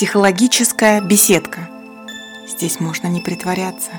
Психологическая беседка. Здесь можно не притворяться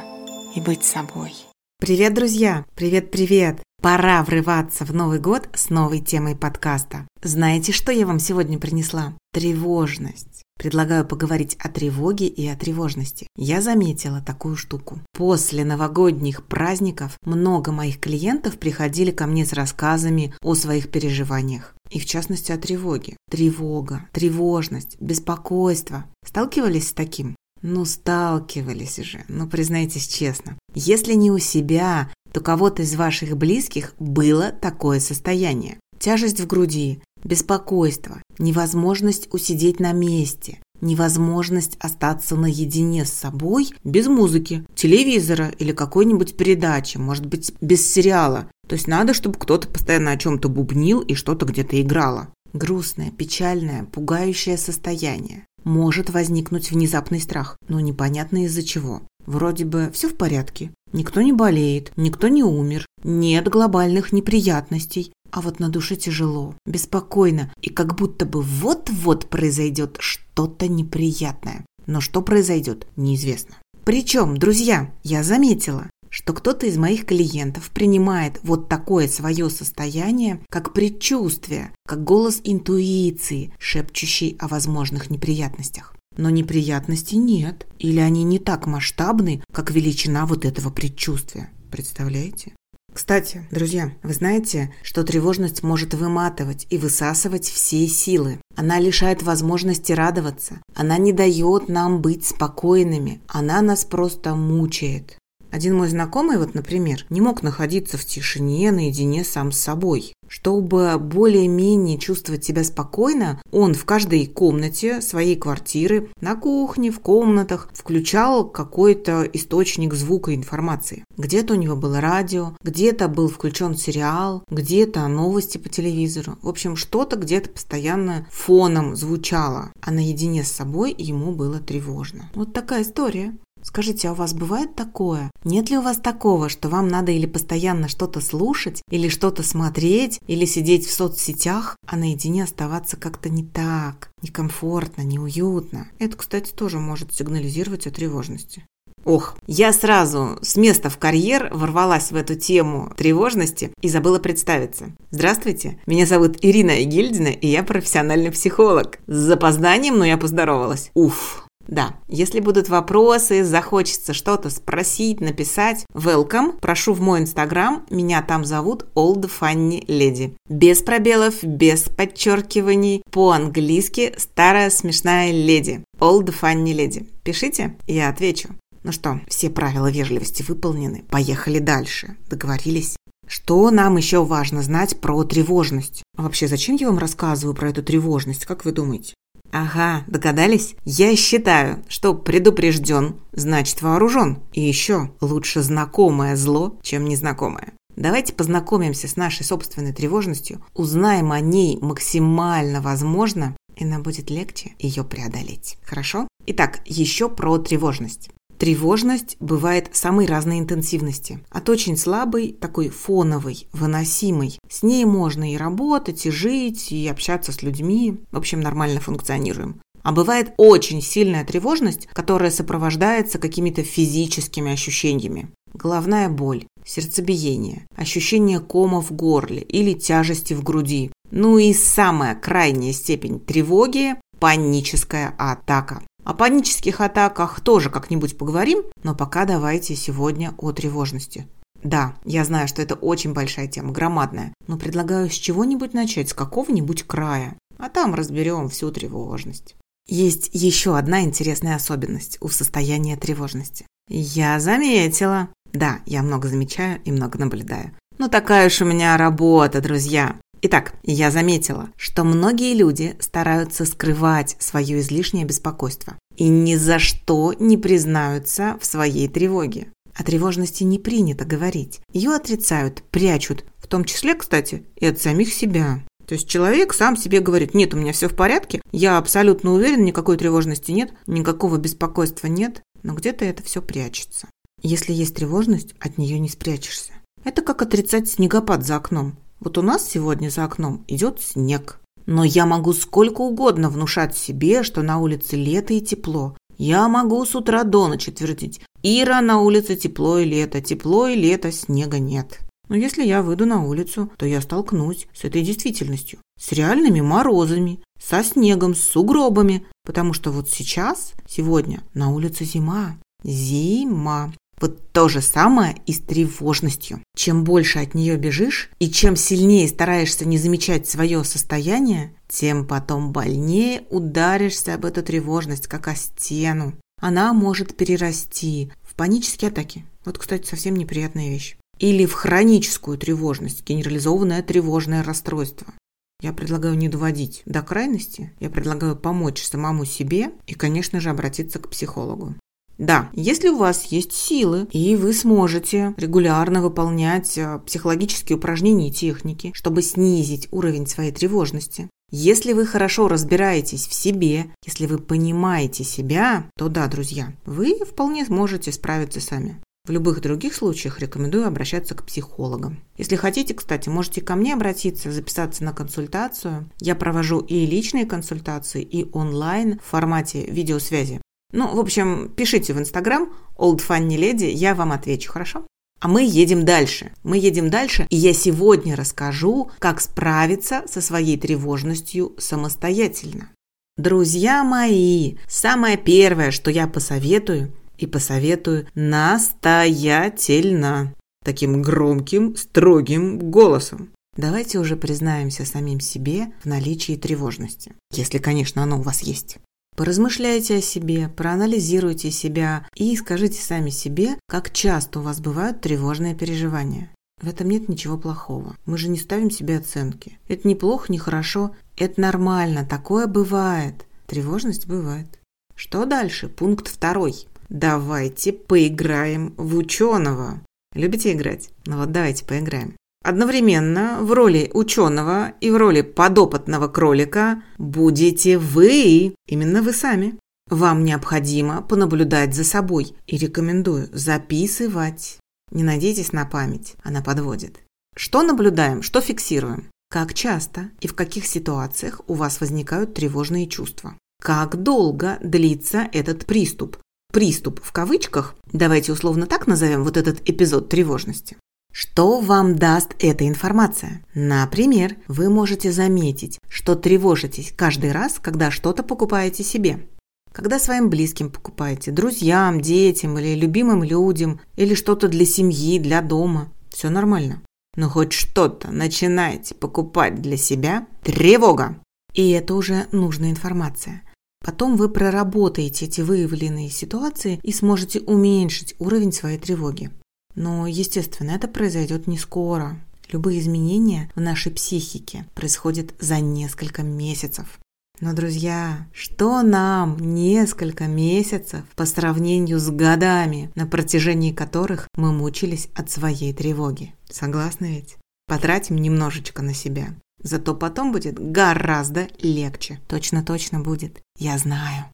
и быть собой. Привет, друзья! Привет-привет! Пора врываться в Новый год с новой темой подкаста. Знаете, что я вам сегодня принесла? Тревожность. Предлагаю поговорить о тревоге и о тревожности. Я заметила такую штуку. После новогодних праздников много моих клиентов приходили ко мне с рассказами о своих переживаниях и в частности о тревоге. Тревога, тревожность, беспокойство. Сталкивались с таким? Ну, сталкивались же, ну признайтесь честно. Если не у себя, то кого-то из ваших близких было такое состояние. Тяжесть в груди, беспокойство, невозможность усидеть на месте, невозможность остаться наедине с собой без музыки, телевизора или какой-нибудь передачи, может быть, без сериала. То есть надо, чтобы кто-то постоянно о чем-то бубнил и что-то где-то играло. Грустное, печальное, пугающее состояние. Может возникнуть внезапный страх, но непонятно из-за чего. Вроде бы все в порядке. Никто не болеет, никто не умер, нет глобальных неприятностей, а вот на душе тяжело, беспокойно и как будто бы вот-вот произойдет что-то неприятное. Но что произойдет, неизвестно. Причем, друзья, я заметила, что кто-то из моих клиентов принимает вот такое свое состояние как предчувствие, как голос интуиции, шепчущий о возможных неприятностях. Но неприятностей нет, или они не так масштабны, как величина вот этого предчувствия. Представляете? Кстати, друзья, вы знаете, что тревожность может выматывать и высасывать все силы. Она лишает возможности радоваться. Она не дает нам быть спокойными. Она нас просто мучает. Один мой знакомый, вот, например, не мог находиться в тишине наедине сам с собой. Чтобы более-менее чувствовать себя спокойно, он в каждой комнате своей квартиры, на кухне, в комнатах включал какой-то источник звука информации. Где-то у него было радио, где-то был включен сериал, где-то новости по телевизору. В общем, что-то где-то постоянно фоном звучало, а наедине с собой ему было тревожно. Вот такая история. Скажите, а у вас бывает такое? Нет ли у вас такого, что вам надо или постоянно что-то слушать, или что-то смотреть, или сидеть в соцсетях, а наедине оставаться как-то не так, некомфортно, неуютно? Это, кстати, тоже может сигнализировать о тревожности. Ох, я сразу с места в карьер ворвалась в эту тему тревожности и забыла представиться. Здравствуйте, меня зовут Ирина Игильдина, и я профессиональный психолог. С запозданием, но я поздоровалась. Уф, да, если будут вопросы, захочется что-то спросить, написать, welcome, прошу в мой инстаграм, меня там зовут Old Funny Lady. Без пробелов, без подчеркиваний, по-английски старая смешная леди. Old Funny Lady. Пишите, я отвечу. Ну что, все правила вежливости выполнены. Поехали дальше. Договорились? Что нам еще важно знать про тревожность? А вообще, зачем я вам рассказываю про эту тревожность, как вы думаете? Ага, догадались? Я считаю, что предупрежден, значит вооружен. И еще лучше знакомое зло, чем незнакомое. Давайте познакомимся с нашей собственной тревожностью, узнаем о ней максимально возможно, и нам будет легче ее преодолеть. Хорошо? Итак, еще про тревожность. Тревожность бывает самой разной интенсивности. От очень слабой, такой фоновой, выносимой. С ней можно и работать, и жить, и общаться с людьми. В общем, нормально функционируем. А бывает очень сильная тревожность, которая сопровождается какими-то физическими ощущениями. Головная боль, сердцебиение, ощущение кома в горле или тяжести в груди. Ну и самая крайняя степень тревоги – паническая атака. О панических атаках тоже как-нибудь поговорим, но пока давайте сегодня о тревожности. Да, я знаю, что это очень большая тема, громадная, но предлагаю с чего-нибудь начать, с какого-нибудь края, а там разберем всю тревожность. Есть еще одна интересная особенность у состояния тревожности. Я заметила. Да, я много замечаю и много наблюдаю. Ну такая уж у меня работа, друзья. Итак, я заметила, что многие люди стараются скрывать свое излишнее беспокойство и ни за что не признаются в своей тревоге. О тревожности не принято говорить. Ее отрицают, прячут, в том числе, кстати, и от самих себя. То есть человек сам себе говорит, нет, у меня все в порядке, я абсолютно уверен, никакой тревожности нет, никакого беспокойства нет, но где-то это все прячется. Если есть тревожность, от нее не спрячешься. Это как отрицать снегопад за окном. Вот у нас сегодня за окном идет снег. Но я могу сколько угодно внушать себе, что на улице лето и тепло. Я могу с утра до ночи твердить «Ира, на улице тепло и лето, тепло и лето, снега нет». Но если я выйду на улицу, то я столкнусь с этой действительностью, с реальными морозами, со снегом, с сугробами, потому что вот сейчас, сегодня, на улице зима. Зима. Вот то же самое и с тревожностью. Чем больше от нее бежишь и чем сильнее стараешься не замечать свое состояние, тем потом больнее ударишься об эту тревожность, как о стену. Она может перерасти в панические атаки. Вот, кстати, совсем неприятная вещь. Или в хроническую тревожность, генерализованное тревожное расстройство. Я предлагаю не доводить до крайности, я предлагаю помочь самому себе и, конечно же, обратиться к психологу. Да, если у вас есть силы, и вы сможете регулярно выполнять э, психологические упражнения и техники, чтобы снизить уровень своей тревожности, если вы хорошо разбираетесь в себе, если вы понимаете себя, то да, друзья, вы вполне сможете справиться сами. В любых других случаях рекомендую обращаться к психологам. Если хотите, кстати, можете ко мне обратиться, записаться на консультацию. Я провожу и личные консультации, и онлайн в формате видеосвязи. Ну, в общем, пишите в Инстаграм Old Funny Lady, я вам отвечу, хорошо? А мы едем дальше. Мы едем дальше, и я сегодня расскажу, как справиться со своей тревожностью самостоятельно. Друзья мои, самое первое, что я посоветую, и посоветую настоятельно, таким громким, строгим голосом. Давайте уже признаемся самим себе в наличии тревожности, если, конечно, оно у вас есть. Поразмышляйте о себе, проанализируйте себя и скажите сами себе, как часто у вас бывают тревожные переживания. В этом нет ничего плохого. Мы же не ставим себе оценки. Это не плохо, не хорошо. Это нормально. Такое бывает. Тревожность бывает. Что дальше? Пункт второй. Давайте поиграем в ученого. Любите играть? Ну вот давайте поиграем. Одновременно в роли ученого и в роли подопытного кролика будете вы, именно вы сами. Вам необходимо понаблюдать за собой и рекомендую записывать. Не надейтесь на память, она подводит. Что наблюдаем, что фиксируем? Как часто и в каких ситуациях у вас возникают тревожные чувства? Как долго длится этот приступ? приступ в кавычках, давайте условно так назовем вот этот эпизод тревожности. Что вам даст эта информация? Например, вы можете заметить, что тревожитесь каждый раз, когда что-то покупаете себе. Когда своим близким покупаете, друзьям, детям или любимым людям, или что-то для семьи, для дома. Все нормально. Но хоть что-то начинаете покупать для себя – тревога. И это уже нужная информация. Потом вы проработаете эти выявленные ситуации и сможете уменьшить уровень своей тревоги. Но, естественно, это произойдет не скоро. Любые изменения в нашей психике происходят за несколько месяцев. Но, друзья, что нам несколько месяцев по сравнению с годами, на протяжении которых мы мучились от своей тревоги? Согласны ведь? Потратим немножечко на себя. Зато потом будет гораздо легче. Точно-точно будет. Я знаю.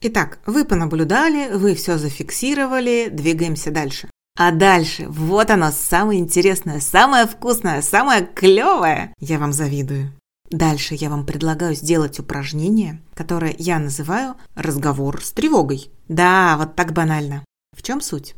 Итак, вы понаблюдали, вы все зафиксировали, двигаемся дальше. А дальше, вот оно, самое интересное, самое вкусное, самое клевое. Я вам завидую. Дальше я вам предлагаю сделать упражнение, которое я называю «разговор с тревогой». Да, вот так банально. В чем суть?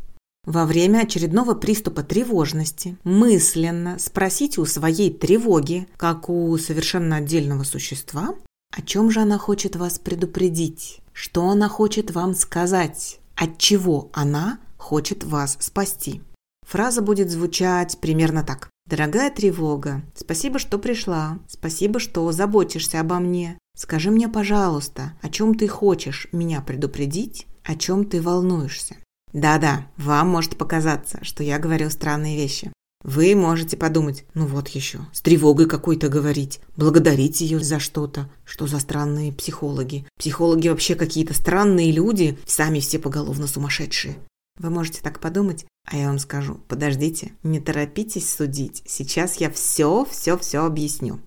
Во время очередного приступа тревожности мысленно спросите у своей тревоги, как у совершенно отдельного существа, о чем же она хочет вас предупредить, что она хочет вам сказать, от чего она хочет вас спасти. Фраза будет звучать примерно так. «Дорогая тревога, спасибо, что пришла. Спасибо, что заботишься обо мне. Скажи мне, пожалуйста, о чем ты хочешь меня предупредить, о чем ты волнуешься. Да-да, вам может показаться, что я говорю странные вещи. Вы можете подумать, ну вот еще, с тревогой какой-то говорить, благодарить ее за что-то. Что за странные психологи? Психологи вообще какие-то странные люди, сами все поголовно сумасшедшие. Вы можете так подумать, а я вам скажу, подождите, не торопитесь судить, сейчас я все-все-все объясню.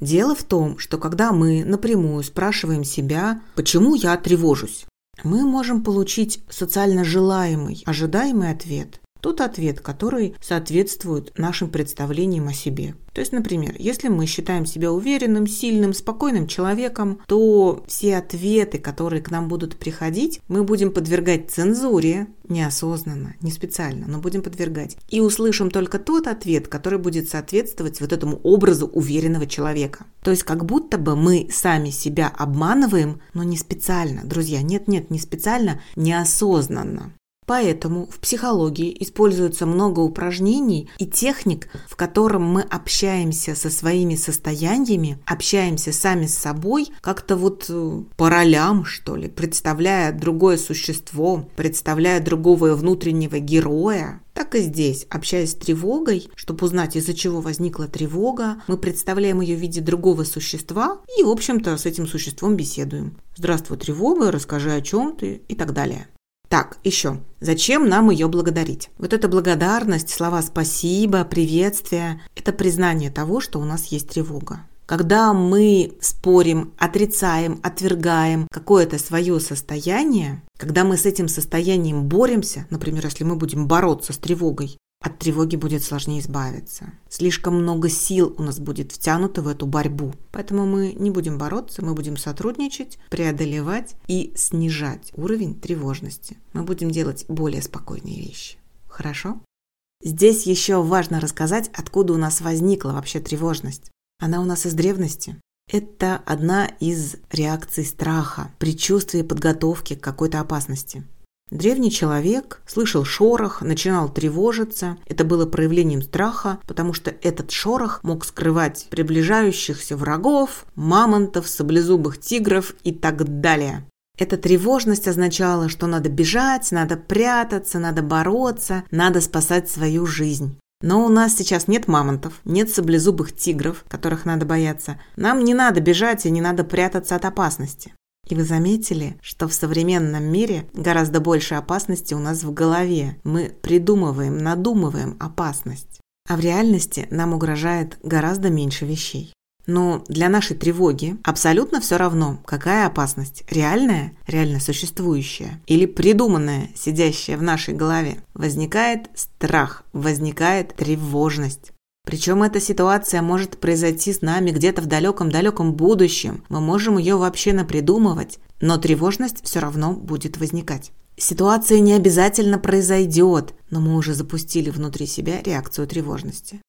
Дело в том, что когда мы напрямую спрашиваем себя, почему я тревожусь, мы можем получить социально желаемый, ожидаемый ответ. Тот ответ, который соответствует нашим представлениям о себе. То есть, например, если мы считаем себя уверенным, сильным, спокойным человеком, то все ответы, которые к нам будут приходить, мы будем подвергать цензуре, неосознанно, не специально, но будем подвергать. И услышим только тот ответ, который будет соответствовать вот этому образу уверенного человека. То есть как будто бы мы сами себя обманываем, но не специально. Друзья, нет-нет, не специально, неосознанно. Поэтому в психологии используется много упражнений и техник, в котором мы общаемся со своими состояниями, общаемся сами с собой, как-то вот э, по ролям, что ли, представляя другое существо, представляя другого внутреннего героя. Так и здесь, общаясь с тревогой, чтобы узнать, из-за чего возникла тревога, мы представляем ее в виде другого существа и, в общем-то, с этим существом беседуем. Здравствуй, тревога, расскажи, о чем ты и так далее. Так, еще. Зачем нам ее благодарить? Вот эта благодарность, слова спасибо, приветствие – это признание того, что у нас есть тревога. Когда мы спорим, отрицаем, отвергаем какое-то свое состояние, когда мы с этим состоянием боремся, например, если мы будем бороться с тревогой, от тревоги будет сложнее избавиться. Слишком много сил у нас будет втянуто в эту борьбу. Поэтому мы не будем бороться, мы будем сотрудничать, преодолевать и снижать уровень тревожности. Мы будем делать более спокойные вещи. Хорошо? Здесь еще важно рассказать, откуда у нас возникла вообще тревожность. Она у нас из древности. Это одна из реакций страха, предчувствия подготовки к какой-то опасности. Древний человек слышал шорох, начинал тревожиться. Это было проявлением страха, потому что этот шорох мог скрывать приближающихся врагов, мамонтов, саблезубых тигров и так далее. Эта тревожность означала, что надо бежать, надо прятаться, надо бороться, надо спасать свою жизнь. Но у нас сейчас нет мамонтов, нет саблезубых тигров, которых надо бояться. Нам не надо бежать и не надо прятаться от опасности. И вы заметили, что в современном мире гораздо больше опасности у нас в голове. Мы придумываем, надумываем опасность. А в реальности нам угрожает гораздо меньше вещей. Но для нашей тревоги абсолютно все равно, какая опасность – реальная, реально существующая или придуманная, сидящая в нашей голове. Возникает страх, возникает тревожность. Причем эта ситуация может произойти с нами где-то в далеком-далеком будущем. Мы можем ее вообще напридумывать, но тревожность все равно будет возникать. Ситуация не обязательно произойдет, но мы уже запустили внутри себя реакцию тревожности.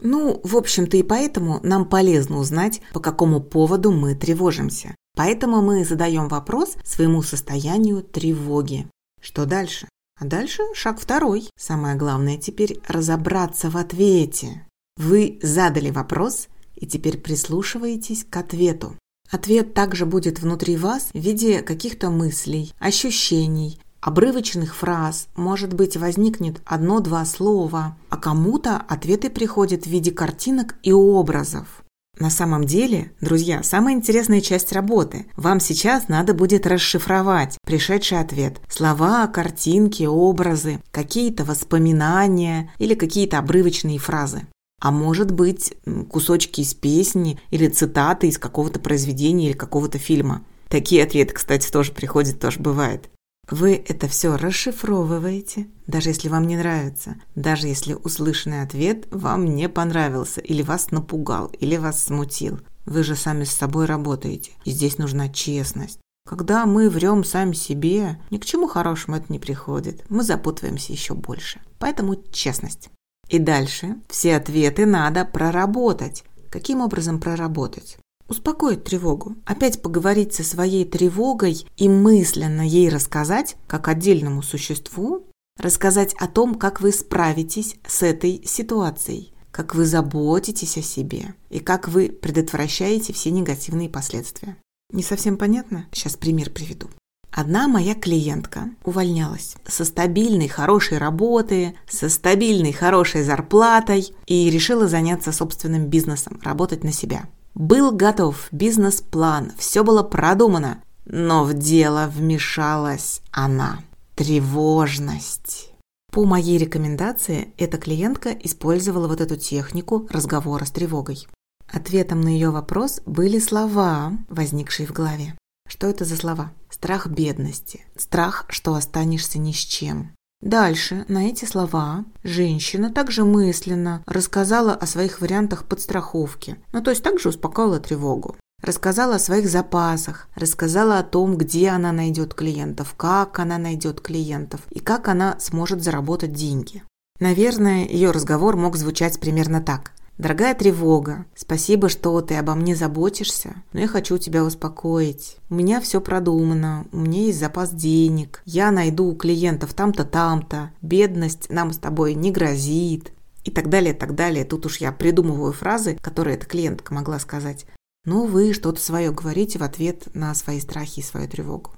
Ну, в общем-то и поэтому нам полезно узнать, по какому поводу мы тревожимся. Поэтому мы задаем вопрос своему состоянию тревоги. Что дальше? А дальше шаг второй. Самое главное теперь разобраться в ответе. Вы задали вопрос и теперь прислушиваетесь к ответу. Ответ также будет внутри вас в виде каких-то мыслей, ощущений, обрывочных фраз, может быть, возникнет одно-два слова, а кому-то ответы приходят в виде картинок и образов. На самом деле, друзья, самая интересная часть работы. Вам сейчас надо будет расшифровать пришедший ответ. Слова, картинки, образы, какие-то воспоминания или какие-то обрывочные фразы. А может быть, кусочки из песни или цитаты из какого-то произведения или какого-то фильма. Такие ответы, кстати, тоже приходят, тоже бывает. Вы это все расшифровываете, даже если вам не нравится, даже если услышанный ответ вам не понравился, или вас напугал, или вас смутил. Вы же сами с собой работаете, и здесь нужна честность. Когда мы врем сами себе, ни к чему хорошему это не приходит. Мы запутываемся еще больше. Поэтому честность. И дальше все ответы надо проработать. Каким образом проработать? Успокоить тревогу, опять поговорить со своей тревогой и мысленно ей рассказать, как отдельному существу, рассказать о том, как вы справитесь с этой ситуацией, как вы заботитесь о себе и как вы предотвращаете все негативные последствия. Не совсем понятно? Сейчас пример приведу. Одна моя клиентка увольнялась со стабильной, хорошей работы, со стабильной, хорошей зарплатой и решила заняться собственным бизнесом, работать на себя. Был готов бизнес-план, все было продумано, но в дело вмешалась она. Тревожность. По моей рекомендации эта клиентка использовала вот эту технику разговора с тревогой. Ответом на ее вопрос были слова, возникшие в голове. Что это за слова? Страх бедности, страх, что останешься ни с чем. Дальше на эти слова женщина также мысленно рассказала о своих вариантах подстраховки, ну то есть также успокоила тревогу. Рассказала о своих запасах, рассказала о том, где она найдет клиентов, как она найдет клиентов и как она сможет заработать деньги. Наверное, ее разговор мог звучать примерно так. Дорогая тревога, спасибо, что ты обо мне заботишься, но я хочу тебя успокоить. У меня все продумано, у меня есть запас денег, я найду клиентов там-то, там-то, бедность нам с тобой не грозит и так далее, так далее. Тут уж я придумываю фразы, которые эта клиентка могла сказать. Но вы что-то свое говорите в ответ на свои страхи и свою тревогу.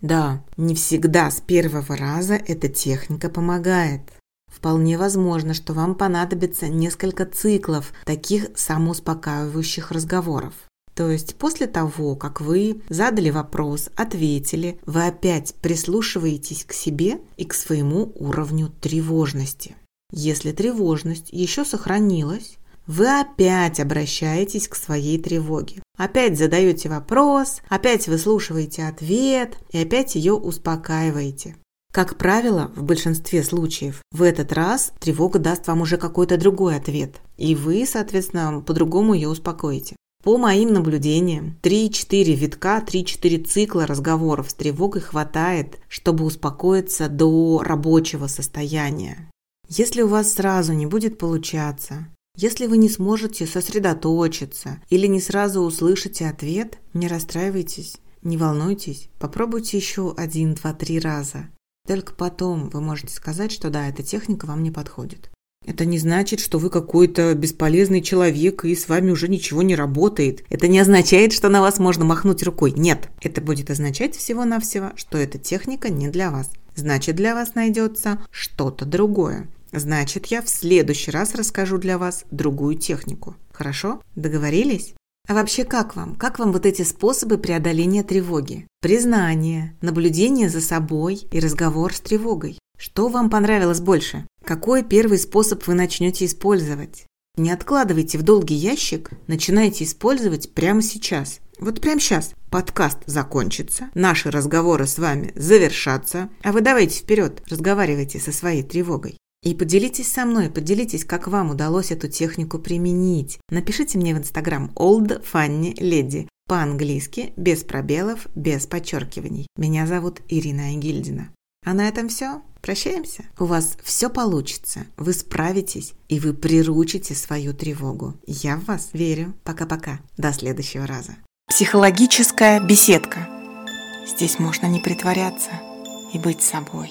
Да, не всегда с первого раза эта техника помогает. Вполне возможно, что вам понадобится несколько циклов таких самоуспокаивающих разговоров. То есть после того, как вы задали вопрос, ответили, вы опять прислушиваетесь к себе и к своему уровню тревожности. Если тревожность еще сохранилась, вы опять обращаетесь к своей тревоге. Опять задаете вопрос, опять выслушиваете ответ и опять ее успокаиваете. Как правило, в большинстве случаев в этот раз тревога даст вам уже какой-то другой ответ, и вы, соответственно, по-другому ее успокоите. По моим наблюдениям, 3-4 витка, 3-4 цикла разговоров с тревогой хватает, чтобы успокоиться до рабочего состояния. Если у вас сразу не будет получаться, если вы не сможете сосредоточиться или не сразу услышите ответ, не расстраивайтесь, не волнуйтесь, попробуйте еще один, два, три раза. Только потом вы можете сказать, что да, эта техника вам не подходит. Это не значит, что вы какой-то бесполезный человек и с вами уже ничего не работает. Это не означает, что на вас можно махнуть рукой. Нет, это будет означать всего-навсего, что эта техника не для вас. Значит, для вас найдется что-то другое. Значит, я в следующий раз расскажу для вас другую технику. Хорошо? Договорились? А вообще как вам? Как вам вот эти способы преодоления тревоги? Признание, наблюдение за собой и разговор с тревогой. Что вам понравилось больше? Какой первый способ вы начнете использовать? Не откладывайте в долгий ящик, начинайте использовать прямо сейчас. Вот прямо сейчас подкаст закончится, наши разговоры с вами завершатся, а вы давайте вперед, разговаривайте со своей тревогой. И поделитесь со мной, поделитесь, как вам удалось эту технику применить. Напишите мне в Инстаграм Old Funny Lady по-английски, без пробелов, без подчеркиваний. Меня зовут Ирина Агильдина. А на этом все. Прощаемся. У вас все получится. Вы справитесь и вы приручите свою тревогу. Я в вас верю. Пока-пока. До следующего раза. Психологическая беседка. Здесь можно не притворяться и быть собой.